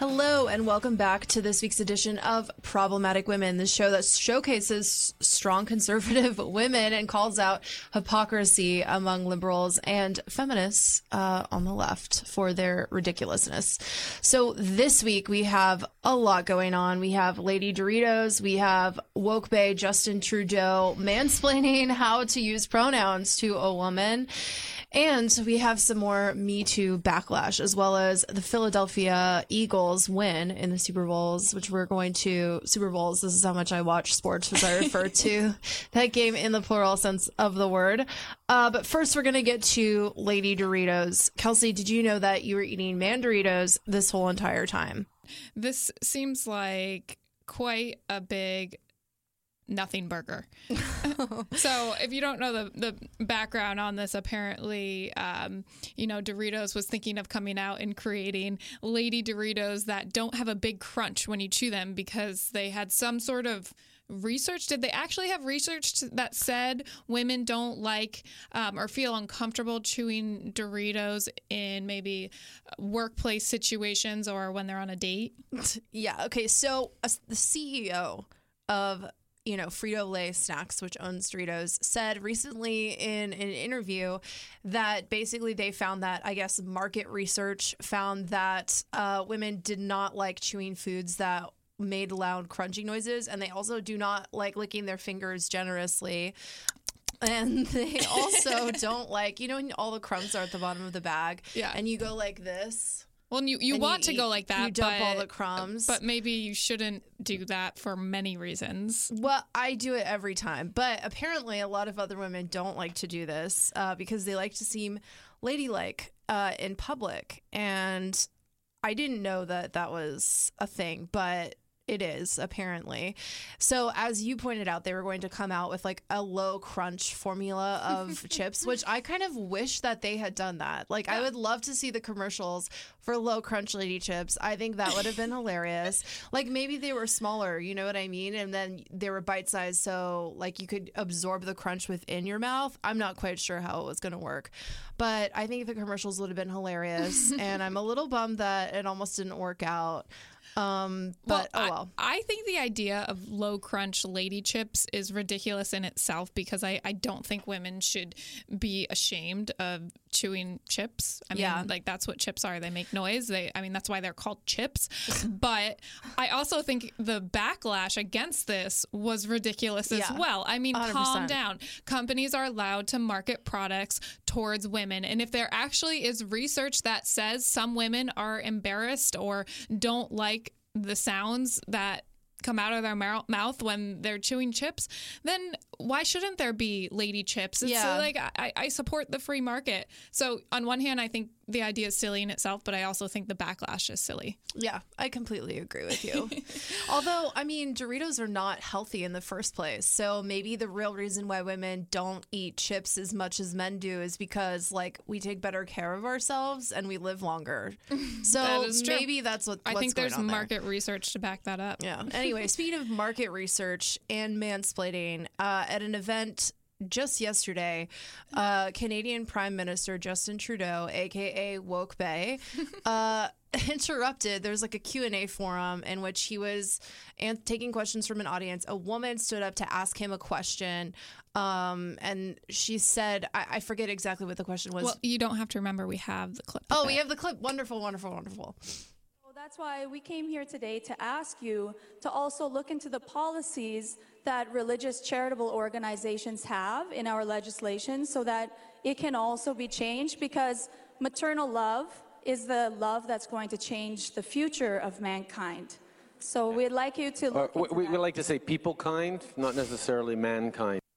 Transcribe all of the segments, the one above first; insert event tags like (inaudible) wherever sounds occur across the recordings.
Hello, and welcome back to this week's edition of Problematic Women, the show that showcases strong conservative (laughs) women and calls out hypocrisy among liberals and feminists uh, on the left for their ridiculousness. So, this week we have a lot going on. We have Lady Doritos, we have Woke Bae Justin Trudeau mansplaining (laughs) how to use pronouns to a woman. And we have some more Me Too backlash, as well as the Philadelphia Eagles win in the Super Bowls, which we're going to Super Bowls. This is how much I watch sports, which I refer to (laughs) that game in the plural sense of the word. Uh, but first, we're going to get to Lady Doritos. Kelsey, did you know that you were eating man Doritos this whole entire time? This seems like quite a big nothing burger. (laughs) so if you don't know the, the background on this, apparently, um, you know, Doritos was thinking of coming out and creating lady Doritos that don't have a big crunch when you chew them because they had some sort of research did they actually have research that said women don't like um, or feel uncomfortable chewing doritos in maybe workplace situations or when they're on a date (laughs) yeah okay so uh, the ceo of you know, Frito Lay Snacks, which owns Doritos, said recently in an interview that basically they found that, I guess, market research found that uh, women did not like chewing foods that made loud crunching noises, and they also do not like licking their fingers generously. And (laughs) they also (laughs) don't like, you know, when all the crumbs are at the bottom of the bag, yeah, and you go like this. Well, you, you want you, to go like that. You dump but, all the crumbs. But maybe you shouldn't do that for many reasons. Well, I do it every time. But apparently, a lot of other women don't like to do this uh, because they like to seem ladylike uh, in public. And I didn't know that that was a thing, but it is apparently. So as you pointed out, they were going to come out with like a low crunch formula of (laughs) chips, which I kind of wish that they had done that. Like yeah. I would love to see the commercials for low crunch lady chips. I think that would have been (laughs) hilarious. Like maybe they were smaller, you know what I mean? And then they were bite sized so like you could absorb the crunch within your mouth. I'm not quite sure how it was going to work. But I think the commercials would have been hilarious (laughs) and I'm a little bummed that it almost didn't work out. Um, but well, oh well. I, I, think the idea of low crunch lady chips is ridiculous in itself because I, I don't think women should be ashamed of chewing chips. I mean, yeah. like that's what chips are. They make noise. They, I mean, that's why they're called chips. (laughs) but I also think the backlash against this was ridiculous as yeah. well. I mean, 100%. calm down. Companies are allowed to market products towards women. And if there actually is research that says some women are embarrassed or don't like the sounds that come out of their mouth when they're chewing chips, then why shouldn't there be lady chips? It's yeah. like I, I support the free market. So on one hand, I think the idea is silly in itself, but I also think the backlash is silly. Yeah, I completely agree with you. (laughs) Although, I mean, Doritos are not healthy in the first place. So maybe the real reason why women don't eat chips as much as men do is because, like, we take better care of ourselves and we live longer. (laughs) So that maybe that's what I think there's market there. research to back that up. Yeah. Anyway, speaking of market research and mansplaining, uh, at an event just yesterday, uh, Canadian Prime Minister Justin Trudeau, aka Woke Bae, (laughs) uh, (laughs) interrupted. There's like a Q&A forum in which he was an- taking questions from an audience. A woman stood up to ask him a question, um, and she said, I-, I forget exactly what the question was. Well, you don't have to remember. We have the clip. Oh, we have the clip. Wonderful, wonderful, wonderful. That's why we came here today to ask you to also look into the policies that religious charitable organizations have in our legislation so that it can also be changed because maternal love is the love that's going to change the future of mankind. So we'd like you to look. Uh, we, would like to say people kind, not necessarily mankind. (laughs)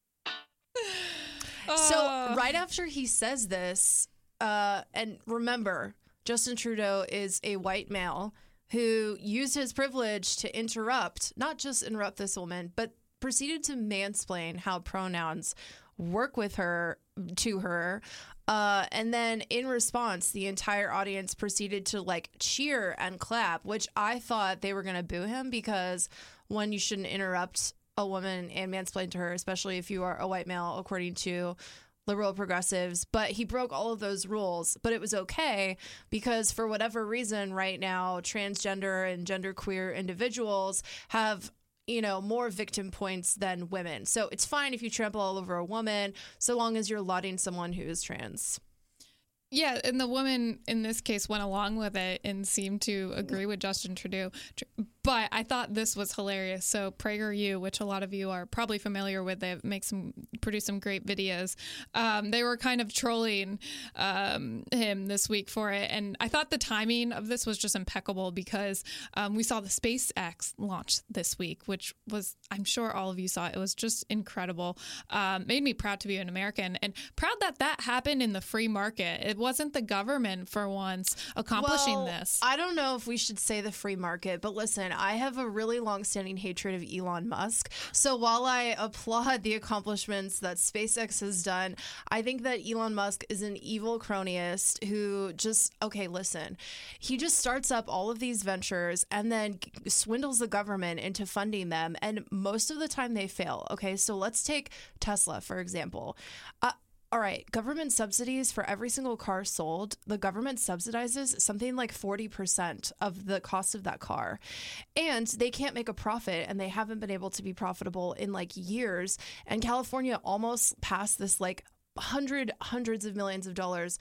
So right after he says this, uh, and remember, Justin Trudeau is a white male who used his privilege to interrupt, not just interrupt this woman, but proceeded to mansplain how pronouns work with her to her. Uh, and then in response, the entire audience proceeded to like cheer and clap, which I thought they were going to boo him because one, you shouldn't interrupt a woman and mansplain to her, especially if you are a white male, according to liberal progressives, but he broke all of those rules. But it was okay because for whatever reason, right now, transgender and genderqueer individuals have you know, more victim points than women. So it's fine if you trample all over a woman so long as you're lauding someone who is trans. Yeah, and the woman in this case went along with it and seemed to agree with Justin Trudeau. But I thought this was hilarious. So PragerU, which a lot of you are probably familiar with, they make some produce some great videos. Um, they were kind of trolling um, him this week for it, and I thought the timing of this was just impeccable because um, we saw the SpaceX launch this week, which was I'm sure all of you saw. It was just incredible. Um, made me proud to be an American and proud that that happened in the free market. It wasn't the government for once accomplishing well, this. I don't know if we should say the free market, but listen, I have a really long-standing hatred of Elon Musk. So while I applaud the accomplishments that SpaceX has done, I think that Elon Musk is an evil cronyist who just okay, listen. He just starts up all of these ventures and then swindles the government into funding them and most of the time they fail. Okay? So let's take Tesla for example. Uh, all right, government subsidies for every single car sold, the government subsidizes something like 40% of the cost of that car. And they can't make a profit and they haven't been able to be profitable in like years. And California almost passed this like hundred hundreds of millions of dollars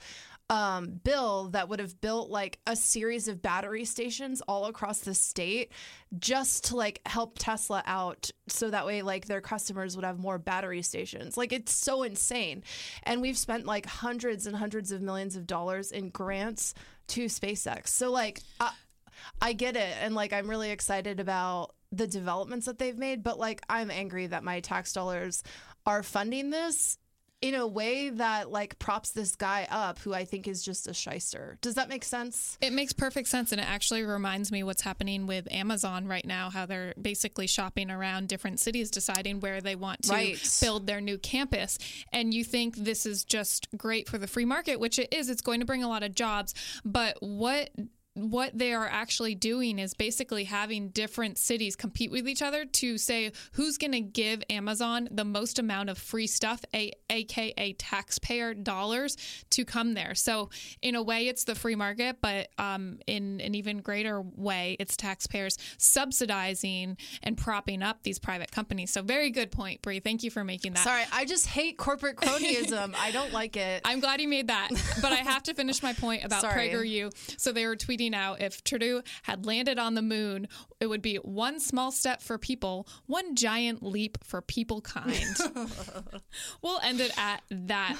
um, bill that would have built like a series of battery stations all across the state just to like help Tesla out so that way like their customers would have more battery stations. Like it's so insane. And we've spent like hundreds and hundreds of millions of dollars in grants to SpaceX. So like I, I get it and like I'm really excited about the developments that they've made, but like I'm angry that my tax dollars are funding this in a way that like props this guy up who I think is just a shyster. Does that make sense? It makes perfect sense and it actually reminds me what's happening with Amazon right now how they're basically shopping around different cities deciding where they want to right. build their new campus and you think this is just great for the free market which it is it's going to bring a lot of jobs but what what they are actually doing is basically having different cities compete with each other to say who's going to give Amazon the most amount of free stuff, a, aka taxpayer dollars, to come there. So, in a way, it's the free market, but um, in an even greater way, it's taxpayers subsidizing and propping up these private companies. So, very good point, Brie. Thank you for making that. Sorry, I just hate corporate cronyism. I don't like it. (laughs) I'm glad you made that, but I have to finish my point about (laughs) PragerU. So, they were tweeting now if Trudeau had landed on the moon, it would be one small step for people, one giant leap for people kind. (laughs) we'll end it at that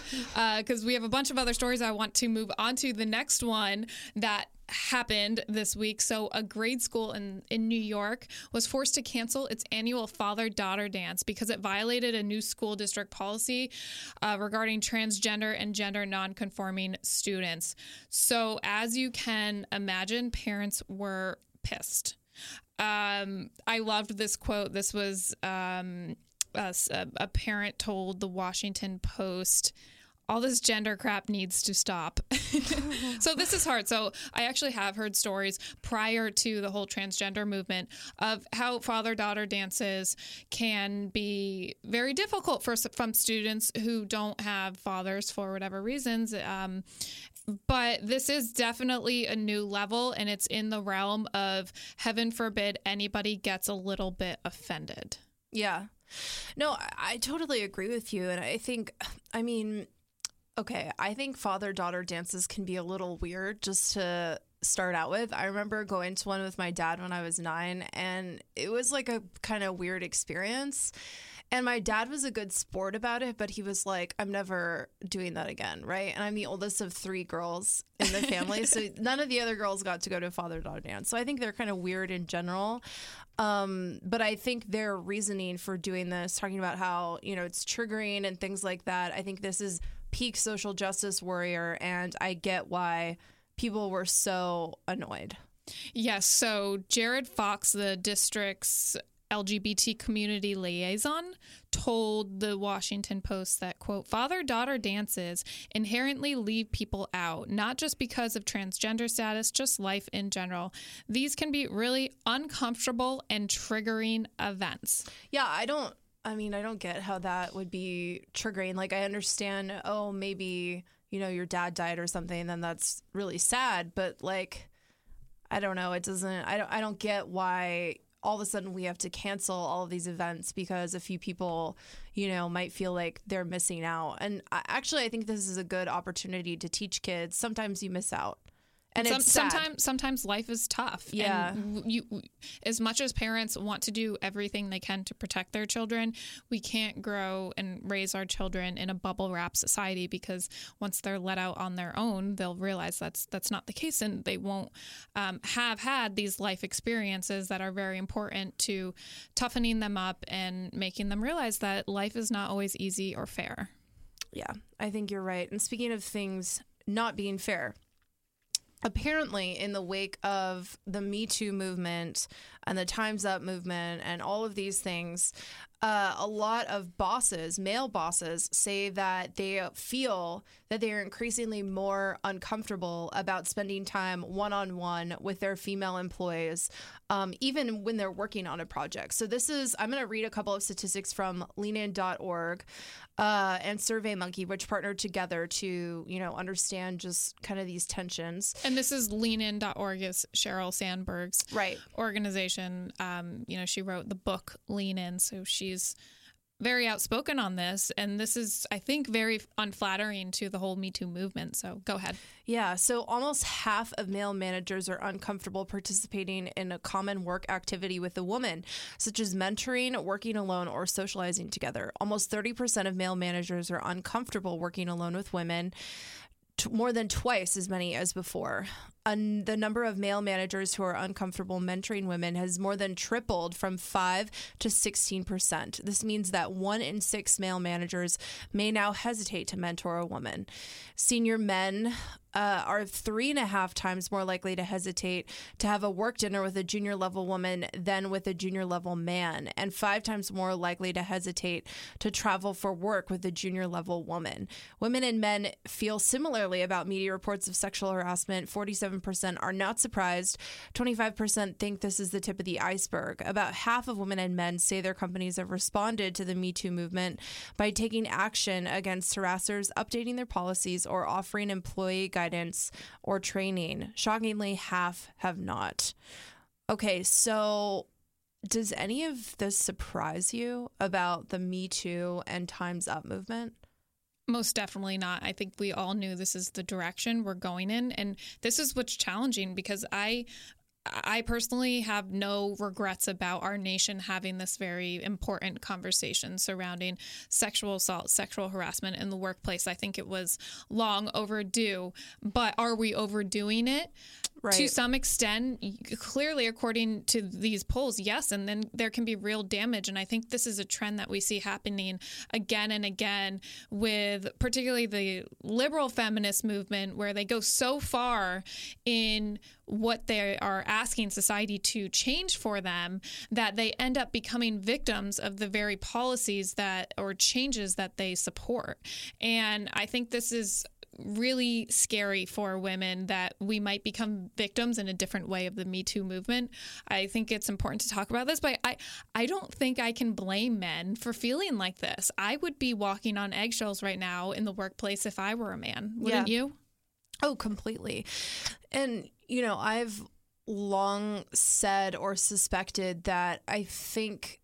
because uh, we have a bunch of other stories I want to move on to. The next one that happened this week. So, a grade school in, in New York was forced to cancel its annual father daughter dance because it violated a new school district policy uh, regarding transgender and gender nonconforming students. So, as you can imagine, parents were pissed. Um, I loved this quote. This was um, a, a parent told the Washington Post all this gender crap needs to stop. (laughs) so this is hard. So I actually have heard stories prior to the whole transgender movement of how father-daughter dances can be very difficult for from students who don't have fathers for whatever reasons. Um, but this is definitely a new level and it's in the realm of heaven forbid anybody gets a little bit offended. Yeah. No, I, I totally agree with you. And I think, I mean, Okay, I think father daughter dances can be a little weird just to start out with. I remember going to one with my dad when I was nine, and it was like a kind of weird experience. And my dad was a good sport about it, but he was like, I'm never doing that again, right? And I'm the oldest of three girls in the family. so (laughs) none of the other girls got to go to father daughter dance. So I think they're kind of weird in general. Um, but I think their reasoning for doing this, talking about how, you know, it's triggering and things like that, I think this is peak social justice warrior, and I get why people were so annoyed. Yes. So Jared Fox, the district's LGBT community liaison, told the Washington Post that, quote, father daughter dances inherently leave people out, not just because of transgender status, just life in general. These can be really uncomfortable and triggering events. Yeah, I don't I mean, I don't get how that would be triggering. Like, I understand, oh, maybe, you know, your dad died or something, then that's really sad. But, like, I don't know. It doesn't, I don't, I don't get why all of a sudden we have to cancel all of these events because a few people, you know, might feel like they're missing out. And I, actually, I think this is a good opportunity to teach kids. Sometimes you miss out and Some, sometimes sometimes life is tough. Yeah. and you as much as parents want to do everything they can to protect their children we can't grow and raise our children in a bubble wrap society because once they're let out on their own they'll realize that's that's not the case and they won't um, have had these life experiences that are very important to toughening them up and making them realize that life is not always easy or fair. Yeah i think you're right. And speaking of things not being fair apparently in the wake of the me too movement and the times up movement and all of these things uh, a lot of bosses male bosses say that they feel that they are increasingly more uncomfortable about spending time one-on-one with their female employees um, even when they're working on a project so this is i'm going to read a couple of statistics from leanin.org uh, and SurveyMonkey, which partnered together to, you know, understand just kind of these tensions. And this is leanin.org is Sheryl Sandberg's right. organization. Um, you know, she wrote the book Lean In, so she's very outspoken on this. And this is, I think, very unflattering to the whole Me Too movement. So go ahead. Yeah. So almost half of male managers are uncomfortable participating in a common work activity with a woman, such as mentoring, working alone, or socializing together. Almost 30% of male managers are uncomfortable working alone with women. More than twice as many as before un- the number of male managers who are uncomfortable mentoring women has more than tripled from 5 to 16%. This means that one in six male managers may now hesitate to mentor a woman. Senior men uh, are three and a half times more likely to hesitate to have a work dinner with a junior level woman than with a junior level man, and five times more likely to hesitate to travel for work with a junior level woman. Women and men feel similarly about media reports of sexual harassment. 47 percent are not surprised. 25% think this is the tip of the iceberg. About half of women and men say their companies have responded to the Me Too movement by taking action against harassers, updating their policies, or offering employee guidance or training. Shockingly, half have not. Okay, so does any of this surprise you about the Me Too and Time's Up movement? Most definitely not. I think we all knew this is the direction we're going in. And this is what's challenging because I I personally have no regrets about our nation having this very important conversation surrounding sexual assault, sexual harassment in the workplace. I think it was long overdue, but are we overdoing it? Right. To some extent, clearly, according to these polls, yes. And then there can be real damage. And I think this is a trend that we see happening again and again with particularly the liberal feminist movement, where they go so far in what they are asking society to change for them that they end up becoming victims of the very policies that or changes that they support. And I think this is really scary for women that we might become victims in a different way of the Me Too movement. I think it's important to talk about this, but I, I don't think I can blame men for feeling like this. I would be walking on eggshells right now in the workplace if I were a man, wouldn't yeah. you? Oh, completely. And, you know, I've long said or suspected that I think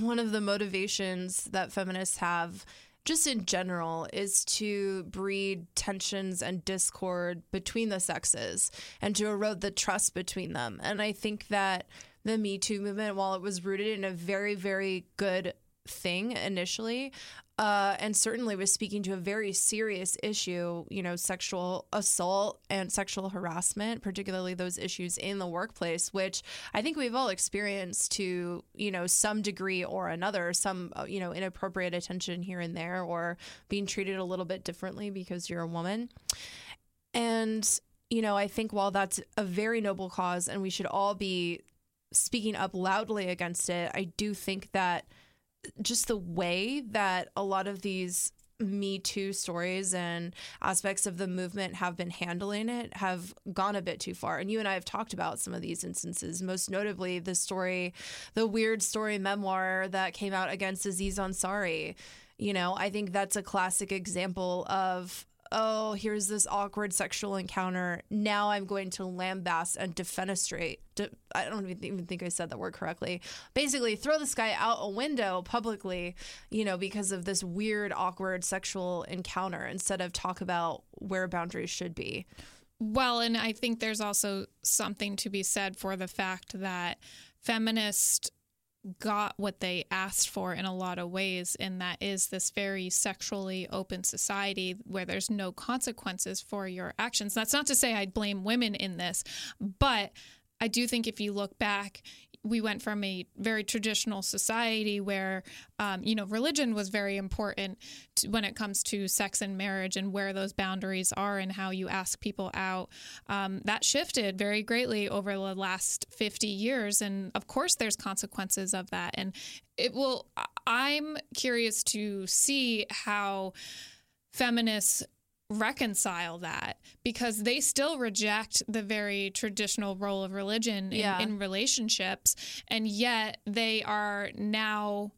one of the motivations that feminists have just in general is to breed tensions and discord between the sexes and to erode the trust between them. And I think that the Me Too movement, while it was rooted in a very, very good thing initially, uh, and certainly was speaking to a very serious issue, you know, sexual assault and sexual harassment, particularly those issues in the workplace, which I think we've all experienced to, you know, some degree or another, some, uh, you know, inappropriate attention here and there, or being treated a little bit differently because you're a woman. And, you know, I think while that's a very noble cause and we should all be speaking up loudly against it, I do think that just the way that a lot of these me Too stories and aspects of the movement have been handling it have gone a bit too far. And you and I have talked about some of these instances, most notably the story, the weird story memoir that came out against Aziz Ansari. You know, I think that's a classic example of oh, here's this awkward sexual encounter. Now I'm going to lambaste and defenestrate. De- I don't even think I said that word correctly. Basically, throw this guy out a window publicly, you know, because of this weird, awkward sexual encounter instead of talk about where boundaries should be. Well, and I think there's also something to be said for the fact that feminist got what they asked for in a lot of ways, and that is this very sexually open society where there's no consequences for your actions. That's not to say I blame women in this, but I do think if you look back, we went from a very traditional society where, um, you know, religion was very important to, when it comes to sex and marriage and where those boundaries are and how you ask people out. Um, that shifted very greatly over the last 50 years. And of course, there's consequences of that. And it will, I'm curious to see how feminists reconcile that because they still reject the very traditional role of religion in, yeah. in relationships and yet they are now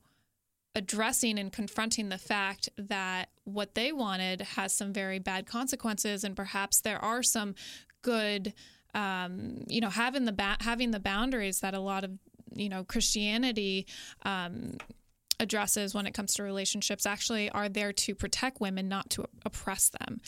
addressing and confronting the fact that what they wanted has some very bad consequences and perhaps there are some good um, you know having the ba- having the boundaries that a lot of you know Christianity um, addresses when it comes to relationships actually are there to protect women, not to oppress them.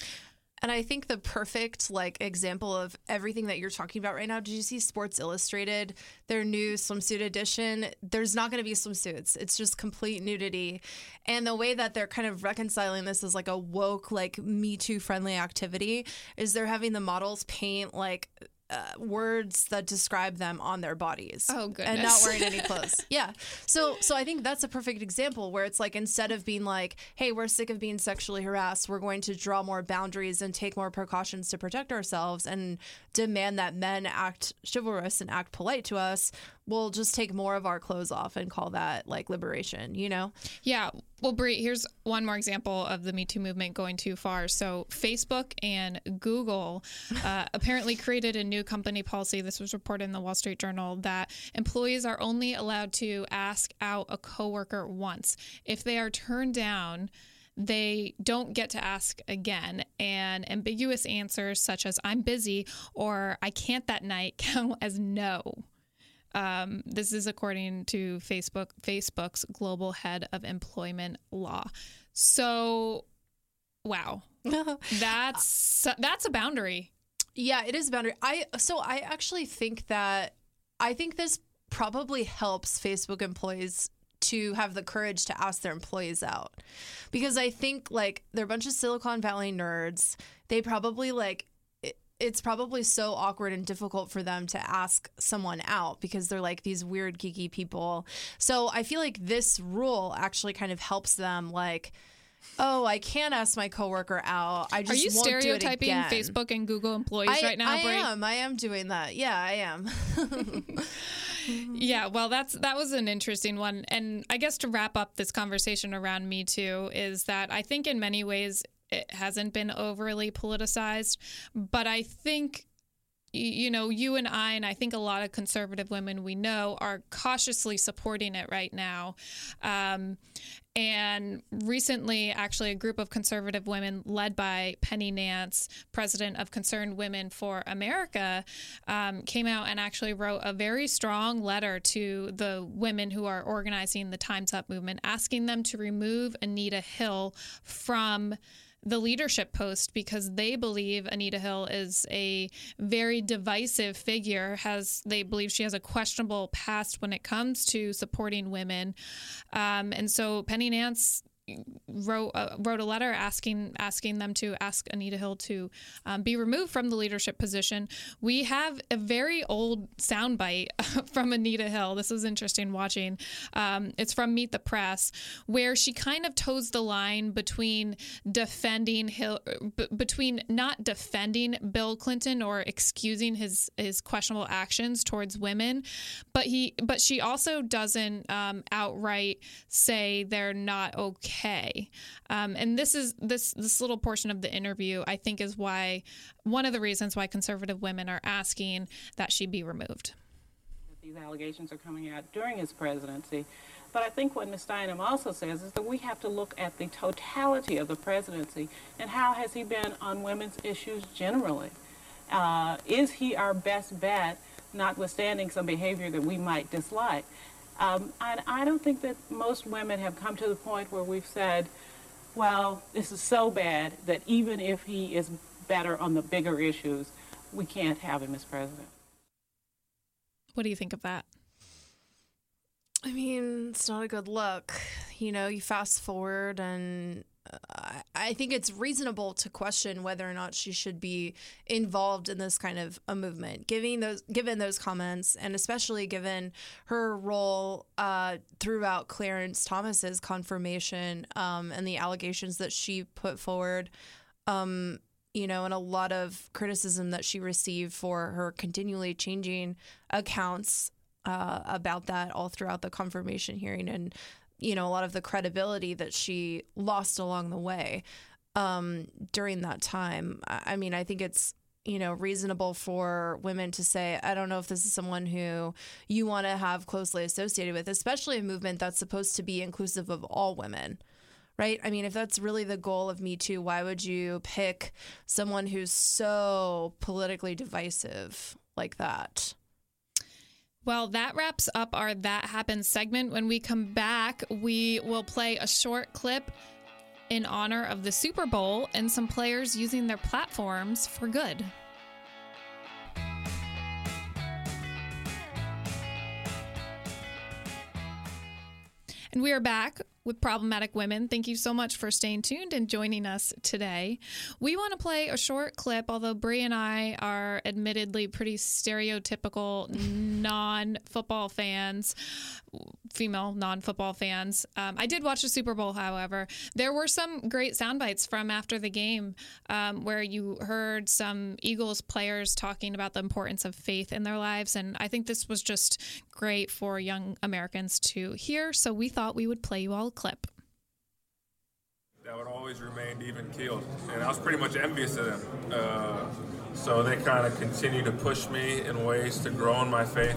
And I think the perfect like example of everything that you're talking about right now. Did you see Sports Illustrated, their new swimsuit edition? There's not going to be swimsuits. It's just complete nudity. And the way that they're kind of reconciling this as like a woke, like Me Too friendly activity is they're having the models paint like uh, words that describe them on their bodies. Oh, goodness. And not wearing any (laughs) clothes. yeah. So, so I think that's a perfect example where it's like instead of being like, "Hey, we're sick of being sexually harassed. We're going to draw more boundaries and take more precautions to protect ourselves and demand that men act chivalrous and act polite to us." we'll just take more of our clothes off and call that like liberation, you know? Yeah. Well, Brie, here's one more example of the Me Too movement going too far. So, Facebook and Google uh, (laughs) apparently created a new company policy. This was reported in the Wall Street Journal that employees are only allowed to ask out a coworker once. If they are turned down, they don't get to ask again. And ambiguous answers such as I'm busy or I can't that night (laughs) count as no. Um, this is according to Facebook Facebook's global head of employment law. So, wow, (laughs) that's that's a boundary. Yeah, it is a boundary. I so I actually think that I think this probably helps Facebook employees to have the courage to ask their employees out because I think like they're a bunch of Silicon Valley nerds. They probably like it's probably so awkward and difficult for them to ask someone out because they're like these weird geeky people. So I feel like this rule actually kind of helps them like oh, I can't ask my coworker out. I just are you stereotyping Facebook and Google employees I, right now? I am. I am doing that. Yeah, I am. (laughs) yeah, well, that's that was an interesting one, and I guess to wrap up this conversation around Me Too is that I think in many ways it hasn't been overly politicized. But I think you know, you and I, and I think a lot of conservative women we know are cautiously supporting it right now. Um, and recently, actually, a group of conservative women led by Penny Nance, president of Concerned Women for America, um, came out and actually wrote a very strong letter to the women who are organizing the Time's Up movement, asking them to remove Anita Hill from the leadership post because they believe Anita Hill is a very divisive figure. Has they believe she has a questionable past when it comes to supporting women, um, and so Penny Nance wrote uh, wrote a letter asking asking them to ask Anita Hill to um, be removed from the leadership position. We have a very old soundbite (laughs) from Anita Hill. This is interesting watching. Um, it's from Meet the Press, where she kind of toes the line between defending Hill, b- between not defending Bill Clinton or excusing his his questionable actions towards women, but he but she also doesn't um, outright say they're not okay okay. Um, and this is this this little portion of the interview I think is why one of the reasons why conservative women are asking that she be removed. These allegations are coming out during his presidency. But I think what Ms. Steinem also says is that we have to look at the totality of the presidency and how has he been on women's issues generally. Uh, is he our best bet, notwithstanding some behavior that we might dislike? Um, and I don't think that most women have come to the point where we've said, well, this is so bad that even if he is better on the bigger issues, we can't have him as president. What do you think of that? I mean, it's not a good look. You know, you fast forward and I think it's reasonable to question whether or not she should be involved in this kind of a movement, given those given those comments, and especially given her role uh, throughout Clarence Thomas's confirmation um, and the allegations that she put forward. Um, you know, and a lot of criticism that she received for her continually changing accounts uh, about that all throughout the confirmation hearing and you know, a lot of the credibility that she lost along the way um, during that time. I mean, I think it's you know reasonable for women to say i don't know if this is someone who you want to have closely associated with especially a movement that's supposed to be inclusive of all women right i mean if that's really the goal of me too why would you pick someone who's so politically divisive like that well, that wraps up our That Happens segment. When we come back, we will play a short clip in honor of the Super Bowl and some players using their platforms for good. And we are back with Problematic Women. Thank you so much for staying tuned and joining us today. We want to play a short clip, although Brie and I are admittedly pretty stereotypical non football fans, female non football fans. Um, I did watch the Super Bowl, however. There were some great sound bites from after the game um, where you heard some Eagles players talking about the importance of faith in their lives. And I think this was just great for young Americans to hear. So we thought we would play you all a clip. That would always remain even keeled, and I was pretty much envious of them. Uh, so they kind of continue to push me in ways to grow in my faith.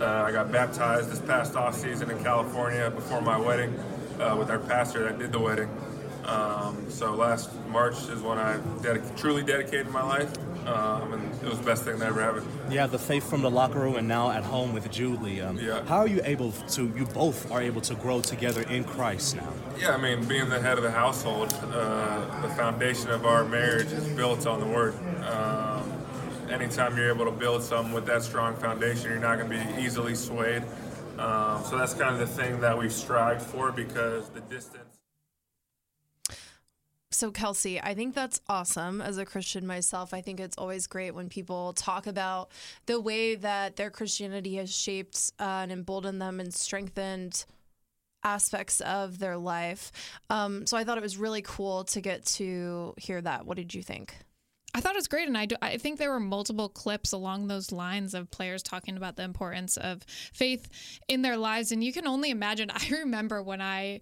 Uh, I got baptized this past off season in California before my wedding uh, with our pastor that did the wedding. Um, so last March is when I truly dedicated my life, um, and it was the best thing that ever happened. Yeah, the faith from the locker room and now at home with Julie. Um, yeah. How are you able to? You both are able to grow together in Christ now. Yeah, I mean, being the head of the household, uh, the foundation of our marriage is built on the Word. Um, anytime you're able to build something with that strong foundation, you're not going to be easily swayed. Um, so that's kind of the thing that we've strived for because the distance so, Kelsey, I think that's awesome as a Christian myself. I think it's always great when people talk about the way that their Christianity has shaped uh, and emboldened them and strengthened aspects of their life. Um, so, I thought it was really cool to get to hear that. What did you think? I thought it was great, and I, do, I think there were multiple clips along those lines of players talking about the importance of faith in their lives. And you can only imagine. (laughs) I remember when I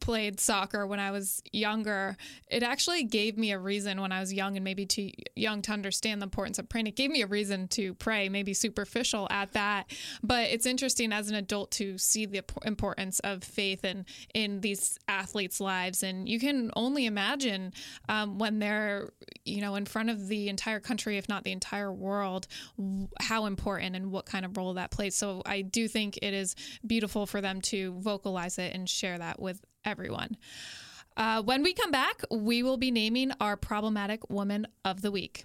played soccer when I was younger, it actually gave me a reason when I was young and maybe too young to understand the importance of praying. It gave me a reason to pray, maybe superficial at that. But it's interesting as an adult to see the importance of faith in, in these athletes' lives. And you can only imagine um, when they're, you know, in front of the entire country, if not the entire world, how important and what kind of role that plays. So I do think it is beautiful for them to vocalize it and share that with everyone. Uh, when we come back, we will be naming our problematic woman of the week.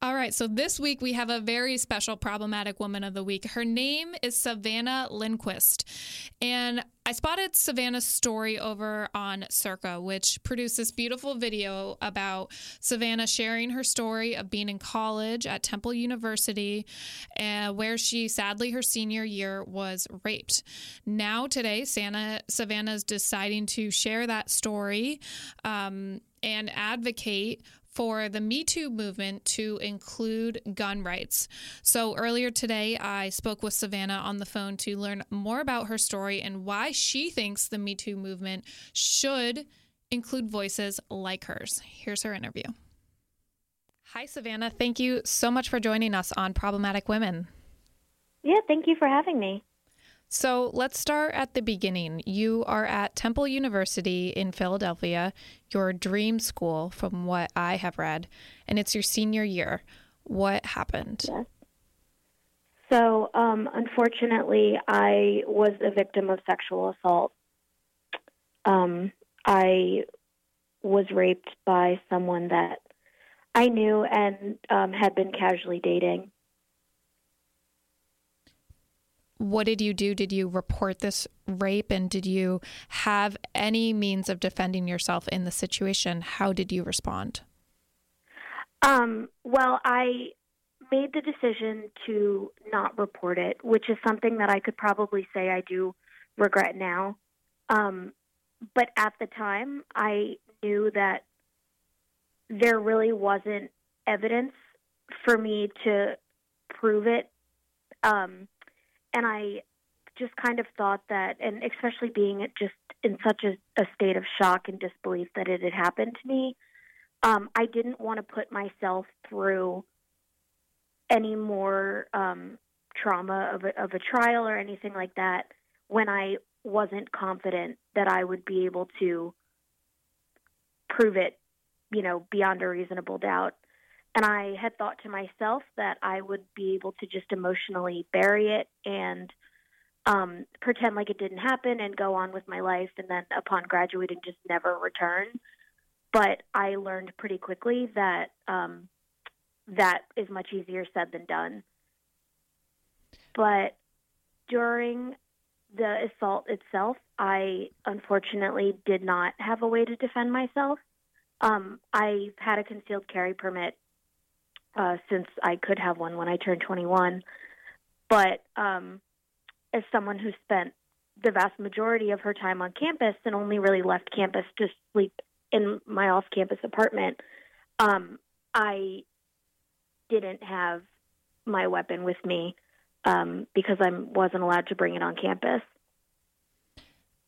All right, so this week we have a very special problematic woman of the week. Her name is Savannah Lindquist. And I spotted Savannah's story over on Circa, which produced this beautiful video about Savannah sharing her story of being in college at Temple University, uh, where she sadly her senior year was raped. Now, today, Santa, Savannah is deciding to share that story um, and advocate for the Me Too movement to include gun rights. So earlier today, I spoke with Savannah on the phone to learn more about her story and why she thinks the Me Too movement should include voices like hers. Here's her interview. Hi, Savannah. Thank you so much for joining us on Problematic Women. Yeah, thank you for having me. So let's start at the beginning. You are at Temple University in Philadelphia, your dream school, from what I have read, and it's your senior year. What happened? Yes. So, um, unfortunately, I was a victim of sexual assault. Um, I was raped by someone that I knew and um, had been casually dating. What did you do? Did you report this rape and did you have any means of defending yourself in the situation? How did you respond? Um, well, I made the decision to not report it, which is something that I could probably say I do regret now. Um, but at the time, I knew that there really wasn't evidence for me to prove it. Um, and I just kind of thought that, and especially being just in such a, a state of shock and disbelief that it had happened to me, um, I didn't want to put myself through any more um, trauma of a, of a trial or anything like that when I wasn't confident that I would be able to prove it, you know, beyond a reasonable doubt. And I had thought to myself that I would be able to just emotionally bury it and um, pretend like it didn't happen and go on with my life. And then upon graduating, just never return. But I learned pretty quickly that um, that is much easier said than done. But during the assault itself, I unfortunately did not have a way to defend myself. Um, I had a concealed carry permit uh, since I could have one when I turned 21. But um, as someone who spent the vast majority of her time on campus and only really left campus to sleep in my off campus apartment, um, I didn't have my weapon with me um, because I wasn't allowed to bring it on campus.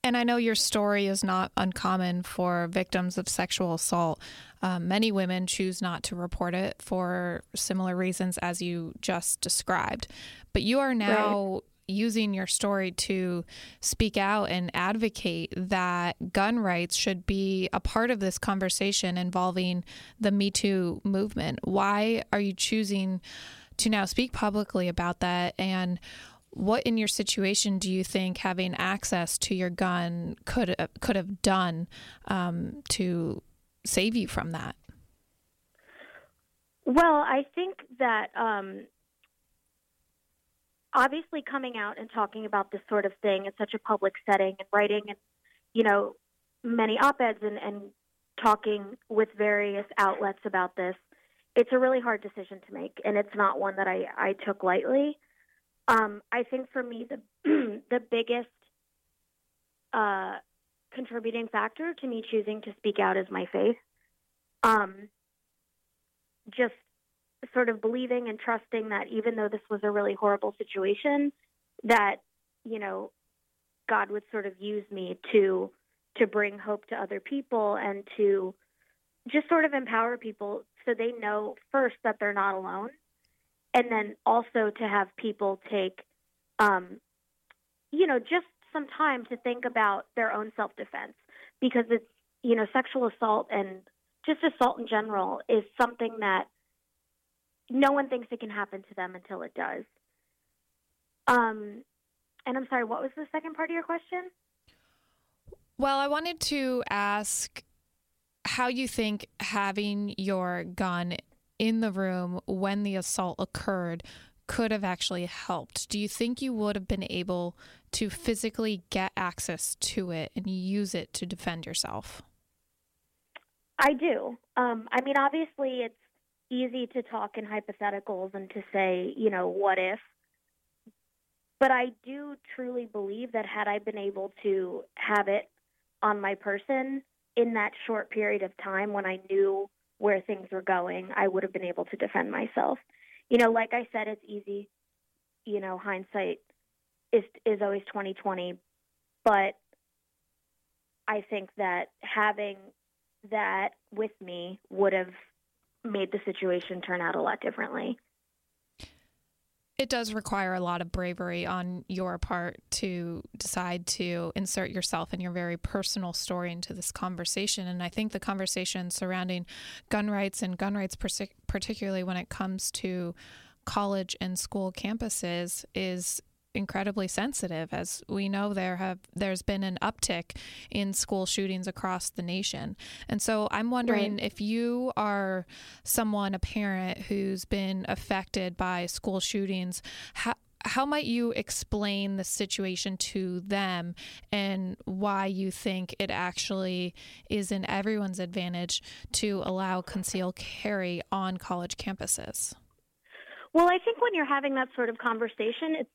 And I know your story is not uncommon for victims of sexual assault. Um, many women choose not to report it for similar reasons as you just described. But you are now right. using your story to speak out and advocate that gun rights should be a part of this conversation involving the Me Too movement. Why are you choosing to now speak publicly about that? And what in your situation do you think having access to your gun could could have done um, to save you from that? Well, I think that um, obviously coming out and talking about this sort of thing in such a public setting and writing and you know many op-eds and, and talking with various outlets about this, it's a really hard decision to make, and it's not one that I, I took lightly. Um, I think for me, the (clears throat) the biggest uh, contributing factor to me choosing to speak out is my faith. Um, just sort of believing and trusting that even though this was a really horrible situation, that you know God would sort of use me to to bring hope to other people and to just sort of empower people so they know first that they're not alone and then also to have people take, um, you know, just some time to think about their own self defense because it's, you know, sexual assault and just assault in general is something that no one thinks it can happen to them until it does. Um, and I'm sorry, what was the second part of your question? Well, I wanted to ask how you think having your gun in the room when the assault occurred could have actually helped. Do you think you would have been able to physically get access to it and use it to defend yourself? I do. Um, I mean, obviously, it's easy to talk in hypotheticals and to say, you know, what if. But I do truly believe that had I been able to have it on my person in that short period of time when I knew where things were going, I would have been able to defend myself. You know, like I said, it's easy. You know, hindsight is is always twenty twenty, but I think that having that with me would have made the situation turn out a lot differently. It does require a lot of bravery on your part to decide to insert yourself and your very personal story into this conversation. And I think the conversation surrounding gun rights and gun rights, particularly when it comes to college and school campuses, is incredibly sensitive as we know there have there's been an uptick in school shootings across the nation and so i'm wondering right. if you are someone a parent who's been affected by school shootings how how might you explain the situation to them and why you think it actually is in everyone's advantage to allow concealed carry on college campuses? Well, I think when you're having that sort of conversation, it's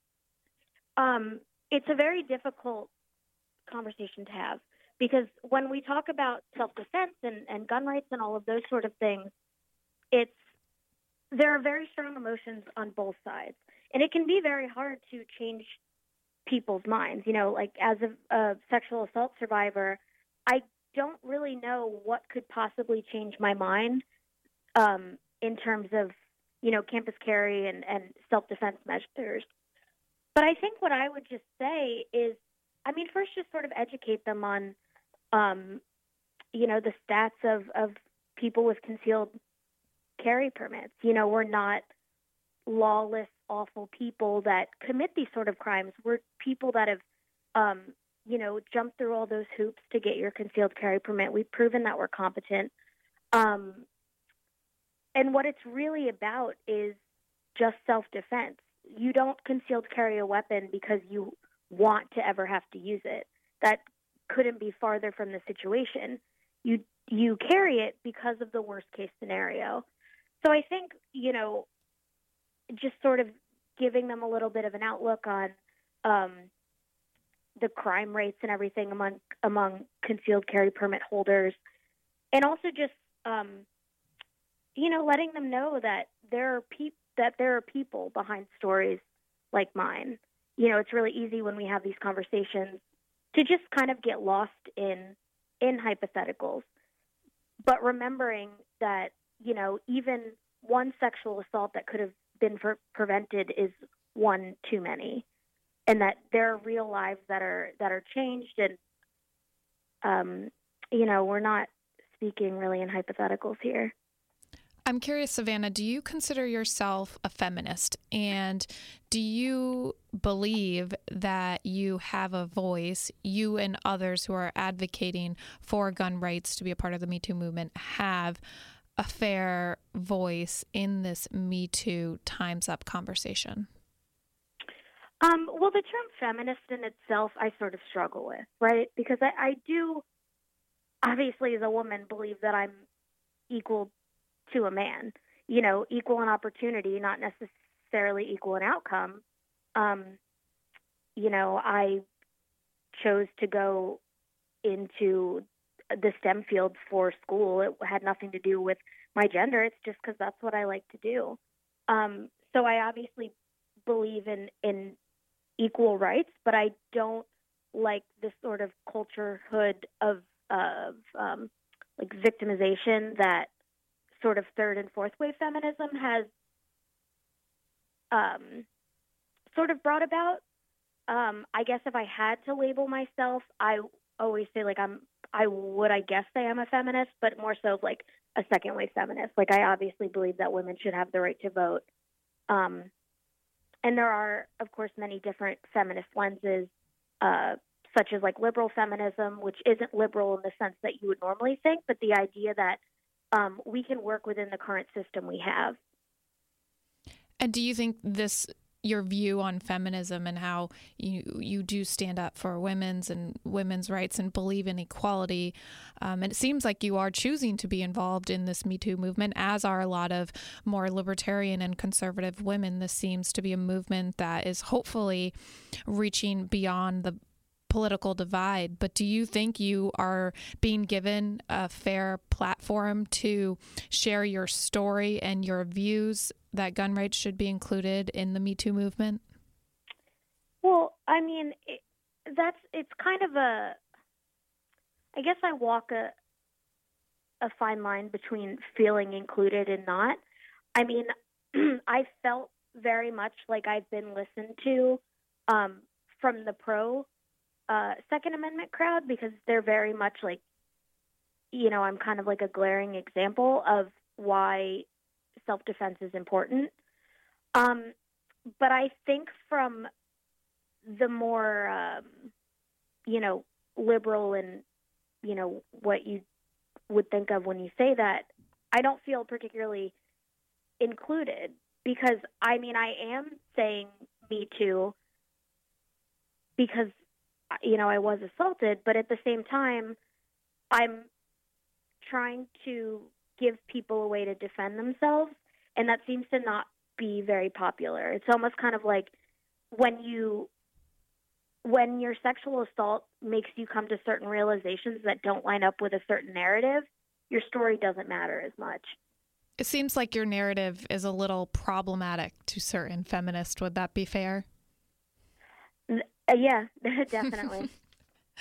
um, it's a very difficult conversation to have because when we talk about self-defense and, and gun rights and all of those sort of things, it's there are very strong emotions on both sides, and it can be very hard to change people's minds. You know, like as a, a sexual assault survivor, I don't really know what could possibly change my mind um, in terms of you know campus carry and, and self-defense measures. But I think what I would just say is, I mean, first just sort of educate them on, um, you know, the stats of, of people with concealed carry permits. You know, we're not lawless, awful people that commit these sort of crimes. We're people that have, um, you know, jumped through all those hoops to get your concealed carry permit. We've proven that we're competent. Um, and what it's really about is just self defense you don't concealed carry a weapon because you want to ever have to use it. That couldn't be farther from the situation. You you carry it because of the worst case scenario. So I think, you know, just sort of giving them a little bit of an outlook on um, the crime rates and everything among among concealed carry permit holders, and also just um, you know letting them know that there are people that there are people behind stories like mine. You know, it's really easy when we have these conversations to just kind of get lost in in hypotheticals. But remembering that, you know, even one sexual assault that could have been prevented is one too many. And that there are real lives that are that are changed and um, you know, we're not speaking really in hypotheticals here. I'm curious, Savannah, do you consider yourself a feminist? And do you believe that you have a voice, you and others who are advocating for gun rights to be a part of the Me Too movement have a fair voice in this Me Too Time's Up conversation? Um, well, the term feminist in itself, I sort of struggle with, right? Because I, I do, obviously, as a woman, believe that I'm equal to a man. You know, equal in opportunity, not necessarily equal in outcome. Um, you know, I chose to go into the STEM fields for school. It had nothing to do with my gender. It's just because that's what I like to do. Um, so I obviously believe in in equal rights, but I don't like this sort of culture hood of of um, like victimization that sort of third and fourth wave feminism has um, sort of brought about. Um, I guess if I had to label myself, I always say like I'm. I would, I guess, say I'm a feminist, but more so like a second wave feminist. Like I obviously believe that women should have the right to vote. Um, and there are, of course, many different feminist lenses, uh, such as like liberal feminism, which isn't liberal in the sense that you would normally think, but the idea that um, we can work within the current system we have. And do you think this your view on feminism and how you you do stand up for women's and women's rights and believe in equality. Um, and it seems like you are choosing to be involved in this Me Too movement, as are a lot of more libertarian and conservative women. This seems to be a movement that is hopefully reaching beyond the political divide, but do you think you are being given a fair platform to share your story and your views that gun rights should be included in the Me Too movement? Well, I mean, it, that's it's kind of a. I guess I walk a a fine line between feeling included and not. I mean, (clears throat) I felt very much like I've been listened to um, from the pro uh, Second Amendment crowd because they're very much like, you know, I'm kind of like a glaring example of why self defense is important. Um, but I think from the more, um, you know, liberal and, you know, what you would think of when you say that, I don't feel particularly included because I mean, I am saying me too because, you know, I was assaulted, but at the same time, I'm trying to give people a way to defend themselves, and that seems to not be very popular. It's almost kind of like when you when your sexual assault makes you come to certain realizations that don't line up with a certain narrative, your story doesn't matter as much. It seems like your narrative is a little problematic to certain feminists. Would that be fair? Uh, yeah, (laughs) definitely.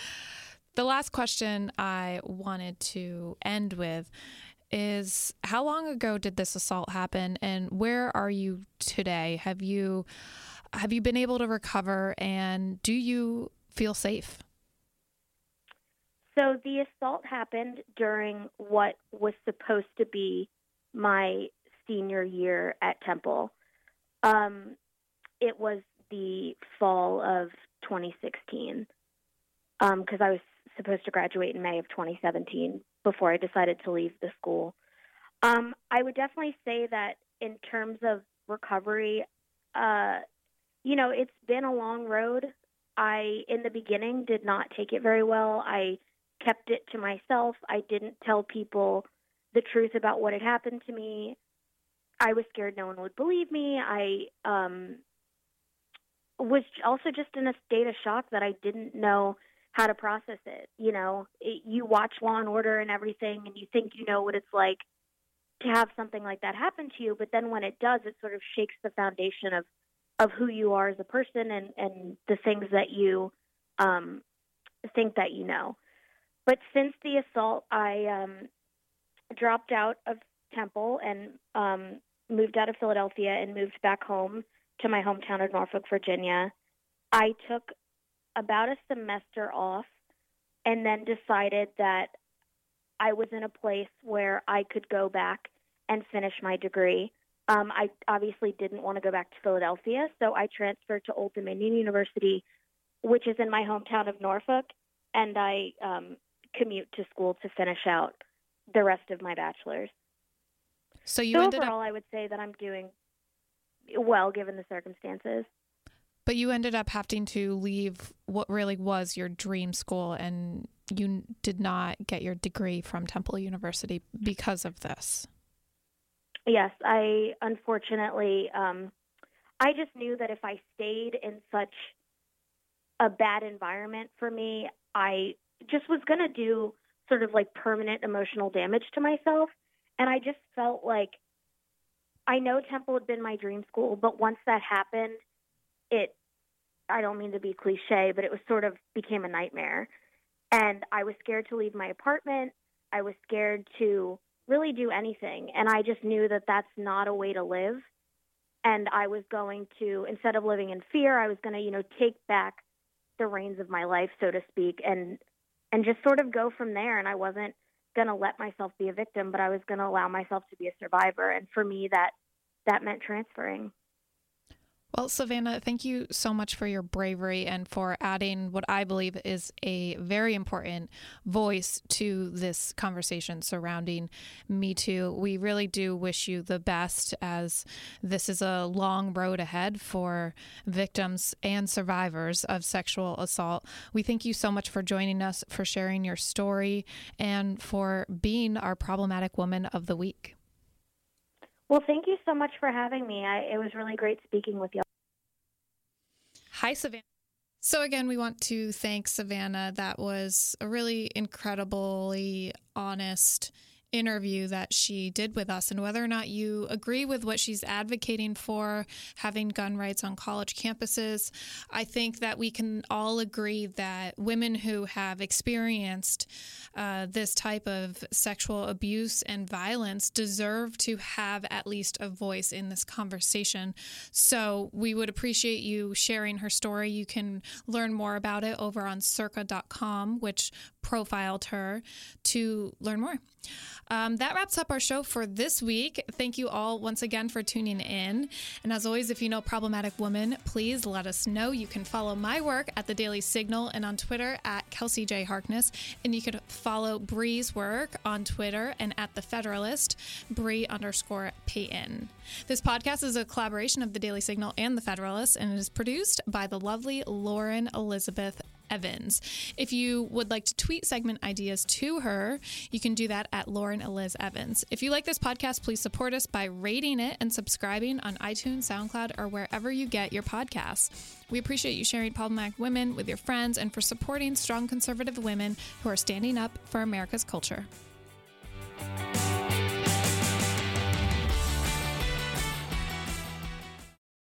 (laughs) the last question I wanted to end with is how long ago did this assault happen and where are you today? Have you have you been able to recover and do you feel safe? So the assault happened during what was supposed to be my senior year at Temple. Um, it was the fall of 2016 because um, I was supposed to graduate in May of 2017 before I decided to leave the school. Um, I would definitely say that in terms of recovery, uh, you know, it's been a long road. I, in the beginning, did not take it very well. I kept it to myself. I didn't tell people the truth about what had happened to me. I was scared no one would believe me. I um, was also just in a state of shock that I didn't know how to process it. You know, it, you watch Law and Order and everything, and you think you know what it's like to have something like that happen to you. But then when it does, it sort of shakes the foundation of of who you are as a person and and the things that you um, think that you know. But since the assault, I um, dropped out of Temple and um, moved out of Philadelphia and moved back home to my hometown of Norfolk, Virginia. I took about a semester off and then decided that I was in a place where I could go back and finish my degree. Um, I obviously didn't want to go back to Philadelphia, so I transferred to Old Dominion University, which is in my hometown of Norfolk, and I um, commute to school to finish out the rest of my bachelor's. So you so ended overall, up... I would say that I'm doing well given the circumstances. But you ended up having to leave what really was your dream school, and you did not get your degree from Temple University because of this. Yes, I unfortunately, um, I just knew that if I stayed in such a bad environment for me, I just was going to do sort of like permanent emotional damage to myself. And I just felt like I know Temple had been my dream school, but once that happened, it, I don't mean to be cliche, but it was sort of became a nightmare. And I was scared to leave my apartment. I was scared to really do anything. And I just knew that that's not a way to live. And I was going to, instead of living in fear, I was going to, you know, take back the reins of my life, so to speak, and and just sort of go from there. And I wasn't going to let myself be a victim, but I was going to allow myself to be a survivor. And for me, that that meant transferring. Well, Savannah, thank you so much for your bravery and for adding what I believe is a very important voice to this conversation surrounding Me Too. We really do wish you the best as this is a long road ahead for victims and survivors of sexual assault. We thank you so much for joining us, for sharing your story, and for being our problematic woman of the week. Well, thank you so much for having me. I, it was really great speaking with you. Hi, Savannah. So, again, we want to thank Savannah. That was a really incredibly honest interview that she did with us and whether or not you agree with what she's advocating for having gun rights on college campuses. I think that we can all agree that women who have experienced uh, this type of sexual abuse and violence deserve to have at least a voice in this conversation. So we would appreciate you sharing her story. You can learn more about it over on circa.com, which profiled her to learn more. Um, that wraps up our show for this week. Thank you all once again for tuning in. And as always, if you know problematic woman, please let us know. You can follow my work at the Daily Signal and on Twitter at Kelsey J. Harkness. And you can follow Bre's work on Twitter and at the Federalist, Bre underscore Payton. This podcast is a collaboration of the Daily Signal and the Federalist, and it is produced by the lovely Lauren Elizabeth Evans. If you would like to tweet segment ideas to her, you can do that at Lauren Eliz Evans. If you like this podcast, please support us by rating it and subscribing on iTunes, SoundCloud, or wherever you get your podcasts. We appreciate you sharing problematic women with your friends and for supporting strong conservative women who are standing up for America's culture.